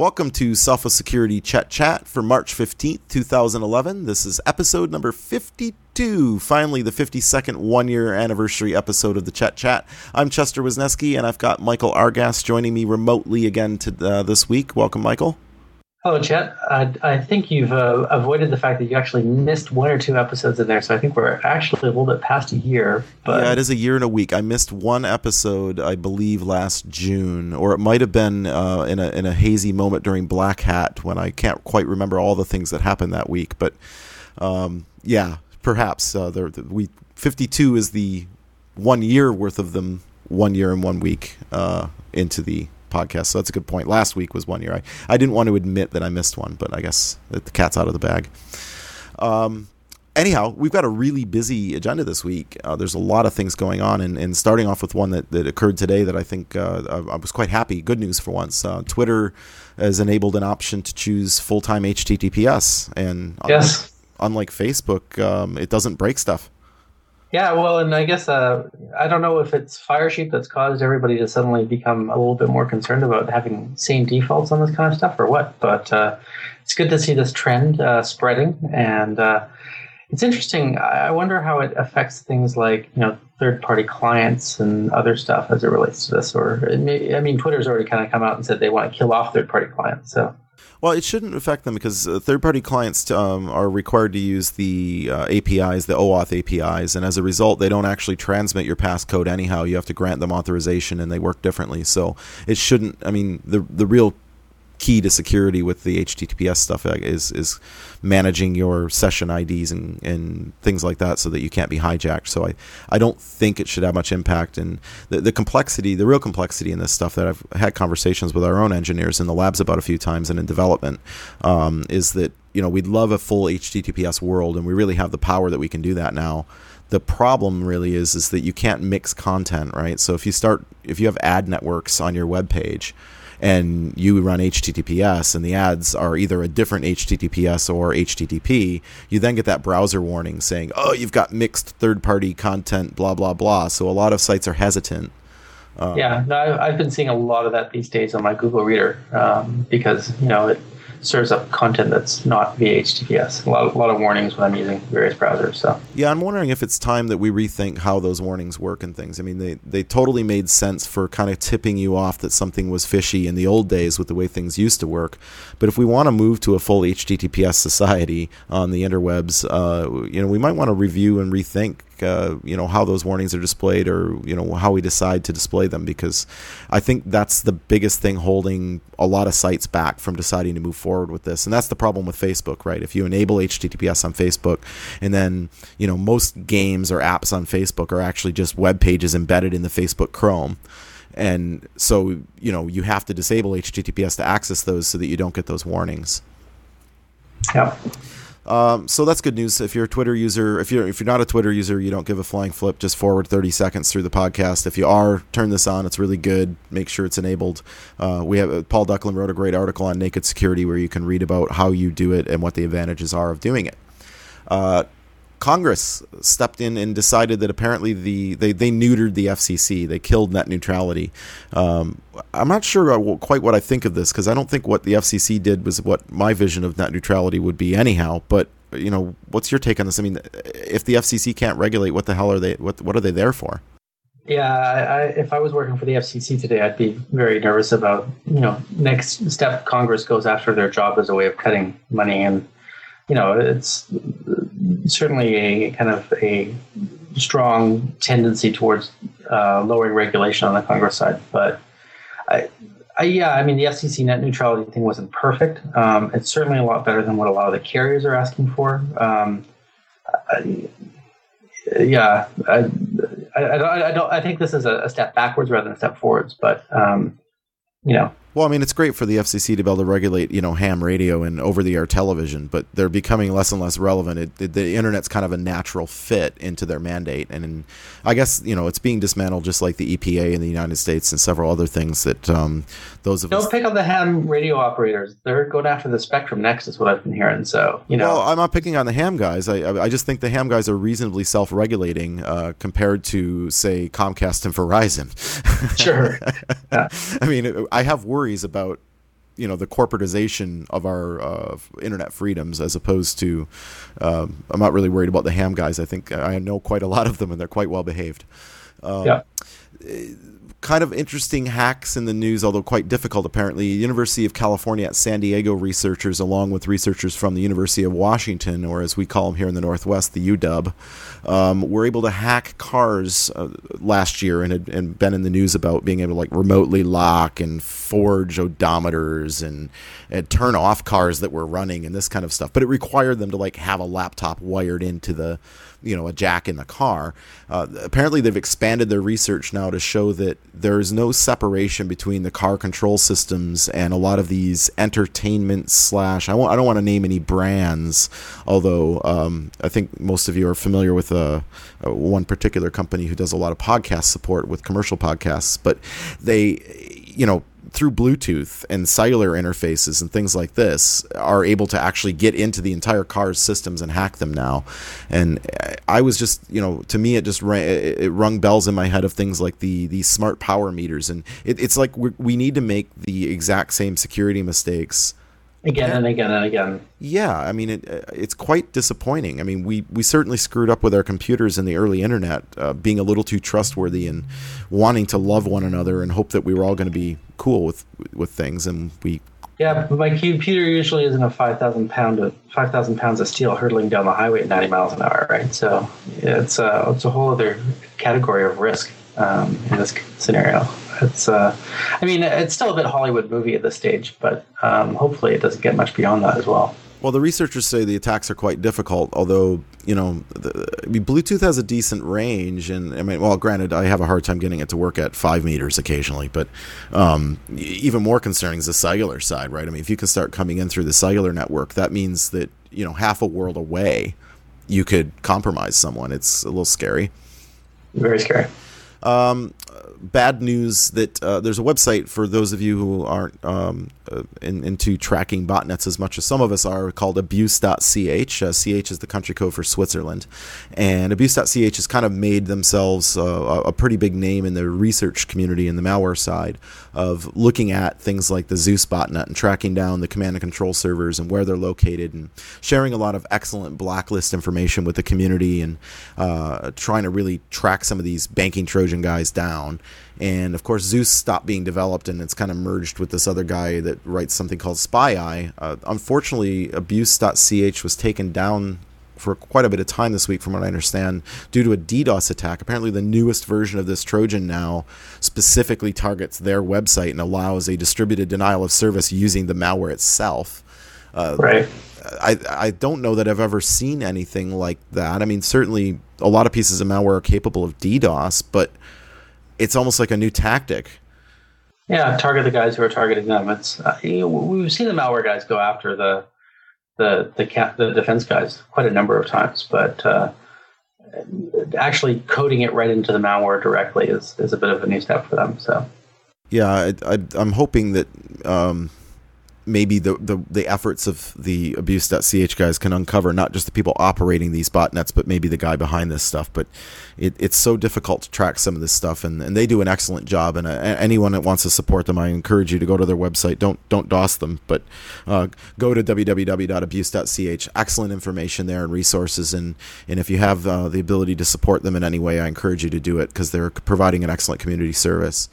Welcome to Sophos Security Chet Chat for March 15th, 2011. This is episode number 52, finally the 52nd one year anniversary episode of the Chet Chat. I'm Chester Wisniewski, and I've got Michael Argast joining me remotely again to, uh, this week. Welcome, Michael. Hello, Chet. I, I think you've uh, avoided the fact that you actually missed one or two episodes in there, so I think we're actually a little bit past a year. But yeah, it is a year and a week. I missed one episode, I believe, last June, or it might have been uh, in a in a hazy moment during Black Hat when I can't quite remember all the things that happened that week. But um, yeah, perhaps uh, there, we fifty two is the one year worth of them, one year and one week uh, into the podcast. So that's a good point. Last week was one year. I, I didn't want to admit that I missed one, but I guess the cat's out of the bag. Um, anyhow, we've got a really busy agenda this week. Uh, there's a lot of things going on, and, and starting off with one that, that occurred today that I think uh, I, I, was quite happy. Good news for once. Uh, Twitter has enabled an option to choose full time HTTPS, and yes. unlike, unlike Facebook, um, it doesn't break stuff. Yeah, well, and I guess uh, I don't know if it's Firesheep that's caused everybody to suddenly become a little bit more concerned about having same defaults on this kind of stuff or what, but uh, it's good to see this trend uh, spreading, and uh, it's interesting. I wonder how it affects things like you know third-party clients and other stuff as it relates to this. Or may, I mean, Twitter's already kind of come out and said they want to kill off third-party clients, so. Well, it shouldn't affect them because uh, third-party clients um, are required to use the uh, APIs, the OAuth APIs, and as a result, they don't actually transmit your passcode anyhow. You have to grant them authorization, and they work differently. So it shouldn't. I mean, the the real key to security with the HTTPS stuff is is managing your session IDs and, and things like that so that you can't be hijacked. So I, I don't think it should have much impact. And the, the complexity, the real complexity in this stuff that I've had conversations with our own engineers in the labs about a few times and in development um, is that you know we'd love a full HTTPS world and we really have the power that we can do that now the problem really is is that you can't mix content right so if you start if you have ad networks on your web page and you run HTTPS and the ads are either a different HTTPS or HTTP, you then get that browser warning saying, oh, you've got mixed third party content, blah, blah, blah. So a lot of sites are hesitant. Um, yeah, I've been seeing a lot of that these days on my Google Reader um, because, you know, it, serves up content that's not via HTTPS. A lot, a lot of warnings when I'm using various browsers. So yeah, I'm wondering if it's time that we rethink how those warnings work and things. I mean, they they totally made sense for kind of tipping you off that something was fishy in the old days with the way things used to work. But if we want to move to a full HTTPS society on the interwebs, uh, you know, we might want to review and rethink uh, you know how those warnings are displayed or you know how we decide to display them because I think that's the biggest thing holding a lot of sites back from deciding to move forward with this and that's the problem with Facebook right if you enable HTTPS on Facebook and then you know most games or apps on Facebook are actually just web pages embedded in the Facebook Chrome and so you know you have to disable HTTPS to access those so that you don't get those warnings. Yeah. Um, so that's good news. If you're a Twitter user, if you're if you're not a Twitter user, you don't give a flying flip. Just forward 30 seconds through the podcast. If you are, turn this on. It's really good. Make sure it's enabled. Uh, we have Paul Ducklin wrote a great article on naked security where you can read about how you do it and what the advantages are of doing it. Uh, Congress stepped in and decided that apparently the they, they neutered the FCC. They killed net neutrality. Um, I'm not sure quite what I think of this because I don't think what the FCC did was what my vision of net neutrality would be anyhow. But you know, what's your take on this? I mean, if the FCC can't regulate, what the hell are they? What what are they there for? Yeah, I, if I was working for the FCC today, I'd be very nervous about you know next step Congress goes after their job as a way of cutting money and you know it's certainly a kind of a strong tendency towards uh, lowering regulation on the Congress side. But I, I, yeah, I mean, the FCC net neutrality thing wasn't perfect. Um, it's certainly a lot better than what a lot of the carriers are asking for. Um, I, yeah, I, I, I, don't. I think this is a, a, step backwards rather than a step forwards. But um, you know, well, I mean, it's great for the FCC to be able to regulate, you know, ham radio and over-the-air television, but they're becoming less and less relevant. It, it, the internet's kind of a natural fit into their mandate, and in, I guess you know it's being dismantled just like the EPA in the United States and several other things that um, those of don't us pick on the ham radio operators. They're going after the spectrum next, is what I've been hearing. So you know, well, I'm not picking on the ham guys. I I just think the ham guys are reasonably self-regulating uh, compared to say Comcast and Verizon. Sure. Yeah. I mean, I have worries about you know the corporatization of our uh, internet freedoms as opposed to um, I'm not really worried about the ham guys. I think I know quite a lot of them and they're quite well behaved. Um, yeah kind of interesting hacks in the news, although quite difficult apparently. University of California at San Diego researchers, along with researchers from the University of Washington, or as we call them here in the Northwest, the UW, um, were able to hack cars uh, last year and had and been in the news about being able to like remotely lock and forge odometers and, and turn off cars that were running and this kind of stuff. But it required them to like have a laptop wired into the you know a jack in the car. Uh, apparently, they've expanded their research now to show that there is no separation between the car control systems and a lot of these entertainment slash. I, won't, I don't want to name any brands, although um, I think most of you are familiar with uh, uh, one particular company who does a lot of podcast support with commercial podcasts. But they, you know, through Bluetooth and cellular interfaces and things like this are able to actually get into the entire car's systems and hack them now. And I was just, you know, to me it just rang, it rung bells in my head of things like the the smart power meters, and it, it's like we need to make the exact same security mistakes again and again and again. Yeah, I mean it, it's quite disappointing. I mean we we certainly screwed up with our computers in the early internet, uh, being a little too trustworthy and wanting to love one another and hope that we were all going to be cool with with things, and we. Yeah, my computer usually isn't a five thousand pound of five thousand pounds of steel hurtling down the highway at ninety miles an hour, right? So yeah, it's a uh, it's a whole other category of risk um, in this scenario. It's, uh, I mean, it's still a bit Hollywood movie at this stage, but um, hopefully it doesn't get much beyond that as well. Well, the researchers say the attacks are quite difficult, although you know, the, I mean, Bluetooth has a decent range, and I mean, well, granted, I have a hard time getting it to work at five meters occasionally, but um, even more concerning is the cellular side, right? I mean, if you can start coming in through the cellular network, that means that you know half a world away, you could compromise someone. It's a little scary. Very scary. Um, bad news that uh, there's a website for those of you who aren't um, uh, in, into tracking botnets as much as some of us are called abuse.ch. Uh, CH is the country code for Switzerland. And abuse.ch has kind of made themselves uh, a pretty big name in the research community in the malware side of looking at things like the Zeus botnet and tracking down the command and control servers and where they're located and sharing a lot of excellent blacklist information with the community and uh, trying to really track some of these banking Trojan guys down. And of course, Zeus stopped being developed and it's kind of merged with this other guy that writes something called SpyEye. Uh, unfortunately, abuse.ch was taken down for quite a bit of time this week, from what I understand, due to a DDoS attack. Apparently, the newest version of this Trojan now specifically targets their website and allows a distributed denial of service using the malware itself. Uh, right. I, I don't know that I've ever seen anything like that. I mean, certainly a lot of pieces of malware are capable of DDoS, but it's almost like a new tactic. Yeah, target the guys who are targeting them. It's uh, you know, we've seen the malware guys go after the the the, the defense guys quite a number of times, but uh, actually coding it right into the malware directly is is a bit of a new step for them. So. Yeah, I, am hoping that um, maybe the, the, the efforts of the abuse.ch guys can uncover not just the people operating these botnets, but maybe the guy behind this stuff. But it, it's so difficult to track some of this stuff, and, and they do an excellent job. And uh, anyone that wants to support them, I encourage you to go to their website. Don't don't DOS them, but uh, go to www.abuse.ch. Excellent information there and resources. And, and if you have uh, the ability to support them in any way, I encourage you to do it because they're providing an excellent community service.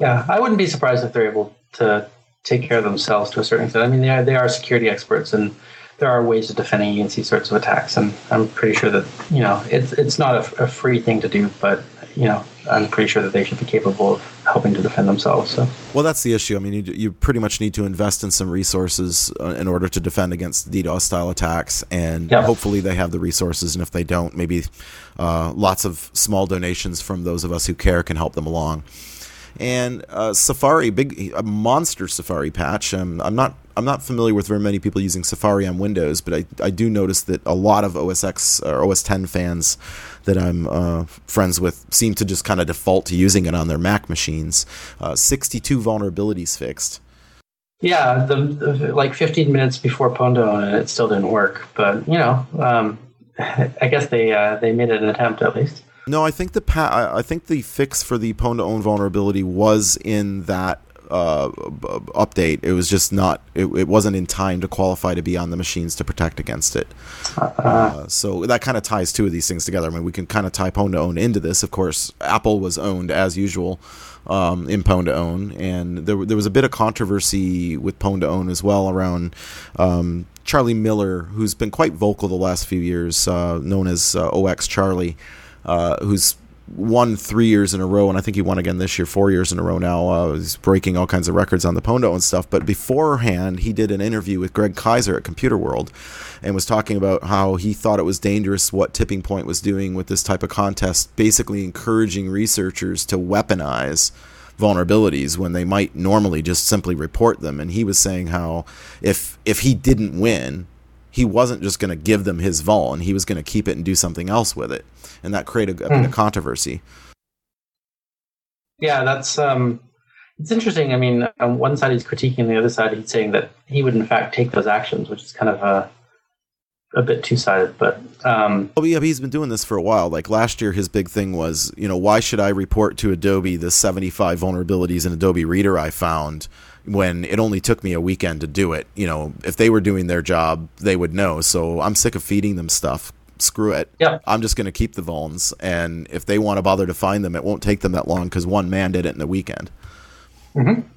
Yeah, I wouldn't be surprised if they're able to take care of themselves to a certain extent. I mean, they are, they are security experts, and there are ways of defending against these sorts of attacks. And I'm pretty sure that you know it's it's not a, a, free thing to do, but you know I'm pretty sure that they should be capable of helping to defend themselves. So. Well, that's the issue. I mean, you, you pretty much need to invest in some resources uh, in order to defend against DDoS style attacks, and yep. hopefully they have the resources. And if they don't, maybe uh, lots of small donations from those of us who care can help them along and uh, Safari, big a monster Safari patch. Um, I'm not I'm not familiar with very many people using Safari on Windows, but I, I do notice that a lot of OS X or OS 10 fans that I'm uh, friends with seem to just kind of default to using it on their Mac machines. Uh, 62 vulnerabilities fixed. Yeah, the, the, like 15 minutes before Pondo and it still didn't work. But you know, um, I guess they uh, they made an attempt at least. No, I think the pa- I think the fix for the pwn to own vulnerability was in that uh, update. It was just not. It, it, wasn't in time to qualify to be on the machines to protect against it. Uh, so that kind of ties two of these things together. I mean, we can kind of tie Pwn to Own into this. Of course, Apple was owned as usual um, in Pwn to Own, and there there was a bit of controversy with Pwn to Own as well around. Um, Charlie Miller, who's been quite vocal the last few years, uh, known as uh, OX Charlie, uh, who's won three years in a row, and I think he won again this year, four years in a row now. Uh, he's breaking all kinds of records on the Pwn and stuff. But beforehand, he did an interview with Gregg Keizer at Computer World and was talking about how he thought it was dangerous what Tipping Point was doing with this type of contest, basically encouraging researchers to weaponize vulnerabilities when they might normally just simply report them. And he was saying how if if he didn't win, he wasn't just going to give them his vol, and he was going to keep it and do something else with it, and that created a, a bit of hmm. controversy. Yeah, that's um, it's interesting. I mean, on one side he's critiquing, the other side he's saying that he would in fact take those actions, which is kind of a a bit two sided, but um, oh yeah, he's been doing this for a while. Like last year, his big thing was, you know, why should I report to Adobe the seventy five vulnerabilities in Adobe Reader I found? when it only took me a weekend to do it. You know, if they were doing their job, they would know. So I'm sick of feeding them stuff. Screw it. Yeah. I'm just going to keep the vulns, and if they want to bother to find them, it won't take them that long because one man did it in the weekend. Mm-hmm.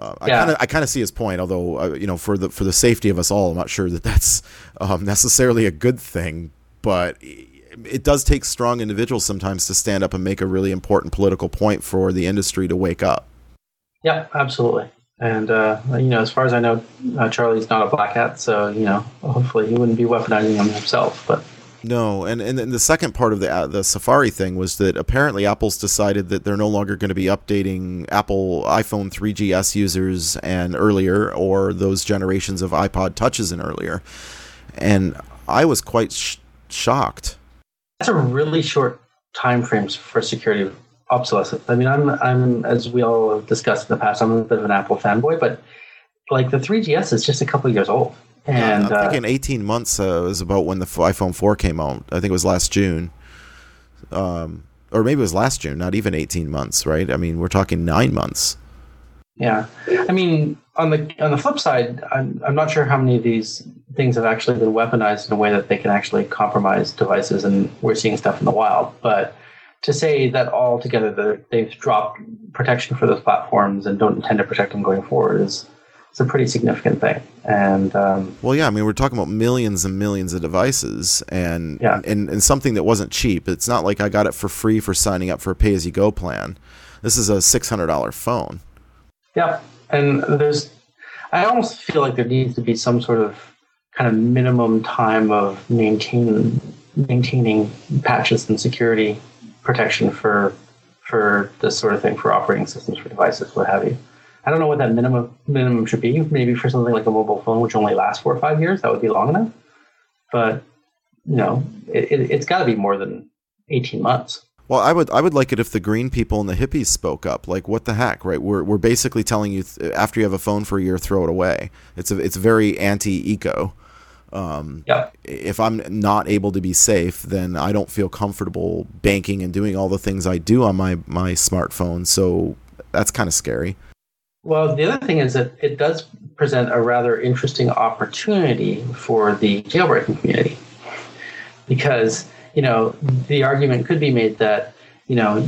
Uh, I kind of I kind of see his point, although uh, you know for the for the safety of us all, I'm not sure that that's um, necessarily a good thing. But it does take strong individuals sometimes to stand up and make a really important political point for the industry to wake up. Yeah, absolutely. And uh, you know, as far as I know, uh, Charlie's not a black hat, so you know, hopefully he wouldn't be weaponizing them himself. But no, and and the second part of the uh, the Safari thing was that apparently Apple's decided that they're no longer going to be updating Apple iPhone 3GS users and earlier, or those generations of iPod Touches and earlier, and I was quite sh- shocked. That's a really short time frame for security obsolescence. I mean, I'm I'm as we all have discussed in the past, I'm a bit of an Apple fanboy, but like the 3GS is just a couple of years old. And I'm uh, thinking 18 months uh, was about when the iPhone 4 came out. I think it was last June. Um, or maybe it was last June, not even 18 months, right? I mean, we're talking 9 months. Yeah. I mean, on the on the flip side, I'm, I'm not sure how many of these things have actually been weaponized in a way that they can actually compromise devices and we're seeing stuff in the wild, but to say that altogether they've dropped protection for those platforms and don't intend to protect them going forward is it's a pretty significant thing. And um, well, yeah, I mean, we're talking about millions and millions of devices, and, yeah. and and something that wasn't cheap. It's not like I got it for free for signing up for a pay as you go plan. This is a six hundred dollar phone. Yeah, and there's, I almost feel like there needs to be some sort of kind of minimum time of maintaining maintaining patches and security protection for for this sort of thing for operating systems for devices, what have you. I don't know what that minimum minimum should be. Maybe for something like a mobile phone, which only lasts four or five years, that would be long enough. But you know, it, it, it's got to be more than eighteen months. Well, I would I would like it if the green people and the hippies spoke up. Like, what the heck, right? We're we're basically telling you th- after you have a phone for a year, throw it away. It's a, it's very anti-eco. Um, yeah. If I'm not able to be safe, then I don't feel comfortable banking and doing all the things I do on my my smartphone. So that's kind of scary. Well, the other thing is that it does present a rather interesting opportunity for the jailbreaking community because you know the argument could be made that you know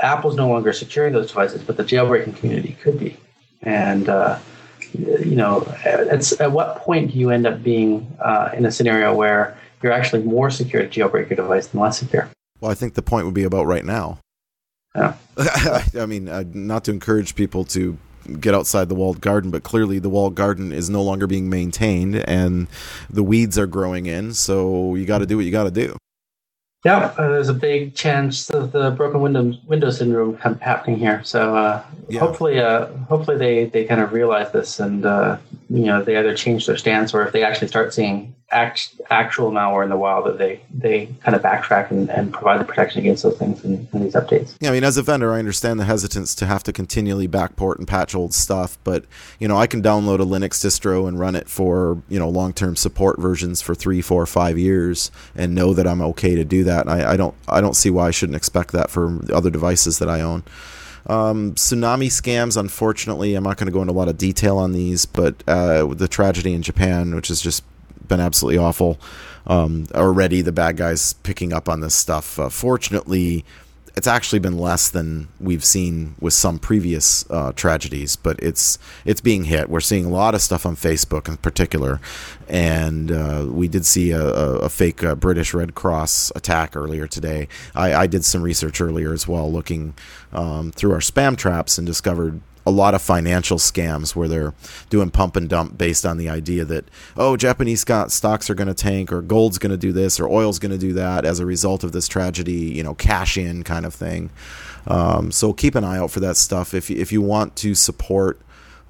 Apple's no longer securing those devices, but the jailbreaking community could be, and uh, you know, at, at what point do you end up being uh, in a scenario where you're actually more secure to jailbreak your device than less secure? Well, I think the point would be about right now. Yeah. I mean, uh, not to encourage people to get outside the walled garden, but clearly the walled garden is no longer being maintained and the weeds are growing in. So you got to do what you got to do. Yeah, uh, there's a big chance of the broken window window syndrome happening here. So uh, yeah. hopefully, uh, hopefully they, they kind of realize this and uh, you know they either change their stance or if they actually start seeing act, actual malware in the wild that they they kind of backtrack and, and provide the protection against those things in, in, these updates. Yeah, I mean, as a vendor, I understand the hesitance to have to continually backport and patch old stuff, but you know, I can download a Linux distro and run it for you know long term support versions for three, four, five years, and know that I'm okay to do that. I, I don't I don't see why I shouldn't expect that for other devices that I own. Um, tsunami scams, unfortunately, I'm not going to go into a lot of detail on these, but uh, the tragedy in Japan, which has just been absolutely awful. Um, already, the bad guys picking up on this stuff. Uh, fortunately, it's actually been less than we've seen with some previous uh, tragedies, but it's it's being hit. We're seeing a lot of stuff on Facebook in particular, and uh, we did see a, a, fake uh, British Red Cross attack earlier today. I, I, did some research earlier as well, looking um, through our spam traps, and discovered a lot of financial scams where they're doing pump and dump based on the idea that oh Japanese stocks are going to tank or gold's going to do this or oil's going to do that as a result of this tragedy you know cash in kind of thing. Um, so keep an eye out for that stuff. If if you want to support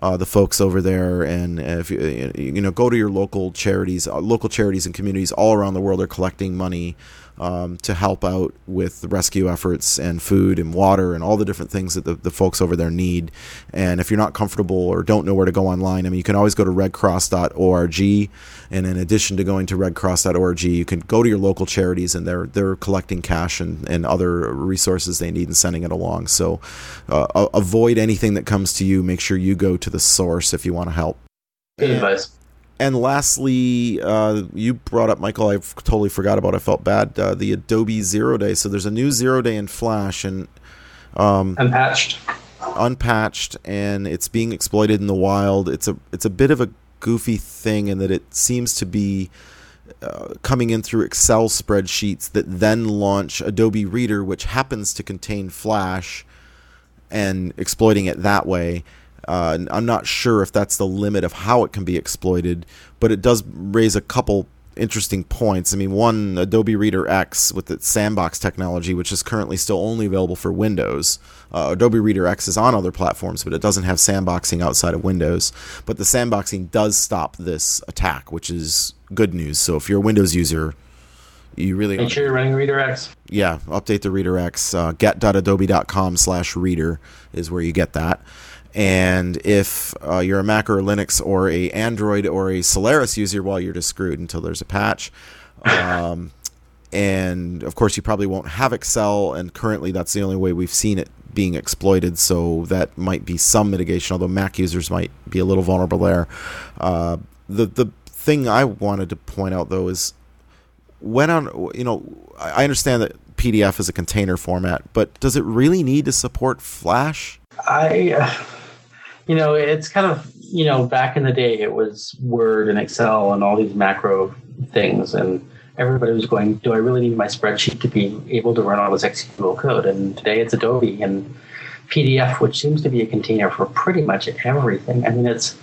uh, the folks over there, and if you you know go to your local charities, uh, local charities and communities all around the world are collecting money um, to help out with the rescue efforts and food and water and all the different things that the, the folks over there need. And if you're not comfortable or don't know where to go online, I mean, you can always go to redcross.org. And in addition to going to redcross.org, you can go to your local charities and they're they're collecting cash and, and other resources they need and sending it along. So uh, avoid anything that comes to you. Make sure you go to the source if you want to help. Good advice. And lastly, uh, you brought up Michael. I totally forgot about. I felt bad. Uh, the Adobe Zero Day. So there's a new Zero Day in Flash and um, unpatched, unpatched, and it's being exploited in the wild. It's a it's a bit of a goofy thing in that it seems to be uh, coming in through Excel spreadsheets that then launch Adobe Reader, which happens to contain Flash, and exploiting it that way. Uh, I'm not sure if that's the limit of how it can be exploited, but it does raise a couple interesting points. I mean, one, Adobe Reader X with its sandbox technology, which is currently still only available for Windows. Uh, Adobe Reader X is on other platforms, but it doesn't have sandboxing outside of Windows. But the sandboxing does stop this attack, which is good news. So if you're a Windows user, you really make sure you're running Reader X. Yeah, update the Reader X. Uh, get.adobe.com slash reader is where you get that. And if uh, you're a Mac or a Linux or a Android or a Solaris user, well, you're just screwed until there's a patch. Um, and of course, you probably won't have Excel, and currently that's the only way we've seen it being exploited. So that might be some mitigation, although Mac users might be a little vulnerable there. Uh, the the thing I wanted to point out though is when on you know I understand that PDF is a container format, but does it really need to support Flash? I. Uh you know, it's kind of, you know, back in the day, it was Word and Excel and all these macro things. And everybody was going, do I really need my spreadsheet to be able to run all this executable code? And today it's Adobe and PDF, which seems to be a container for pretty much everything. I mean, it's,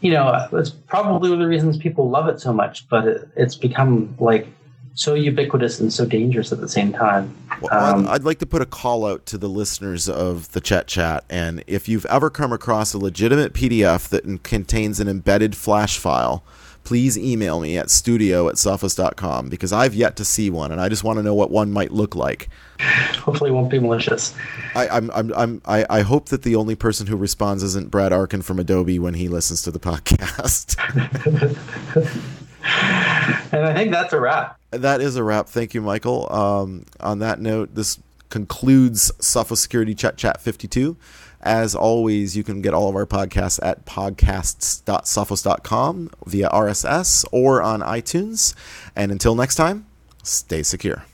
you know, it's probably one of the reasons people love it so much, but it, it's become like so ubiquitous and so dangerous at the same time. Well, um, I'd like to put a call out to the listeners of the Chat Chat, and if you've ever come across a legitimate PDF that contains an embedded Flash file, please email me at studio at sophos.com because I've yet to see one, and I just want to know what one might look like. Hopefully, it won't be malicious. I, I'm, I'm, I'm, I, I hope that the only person who responds isn't Brad Arkin from Adobe when he listens to the podcast. and I think that's a wrap. That is a wrap. Thank you, Michael. Um, on that note, this concludes Sophos Security Chet Chat 52. As always, you can get all of our podcasts at podcasts.sophos.com via RSS or on iTunes. And until next time, stay secure.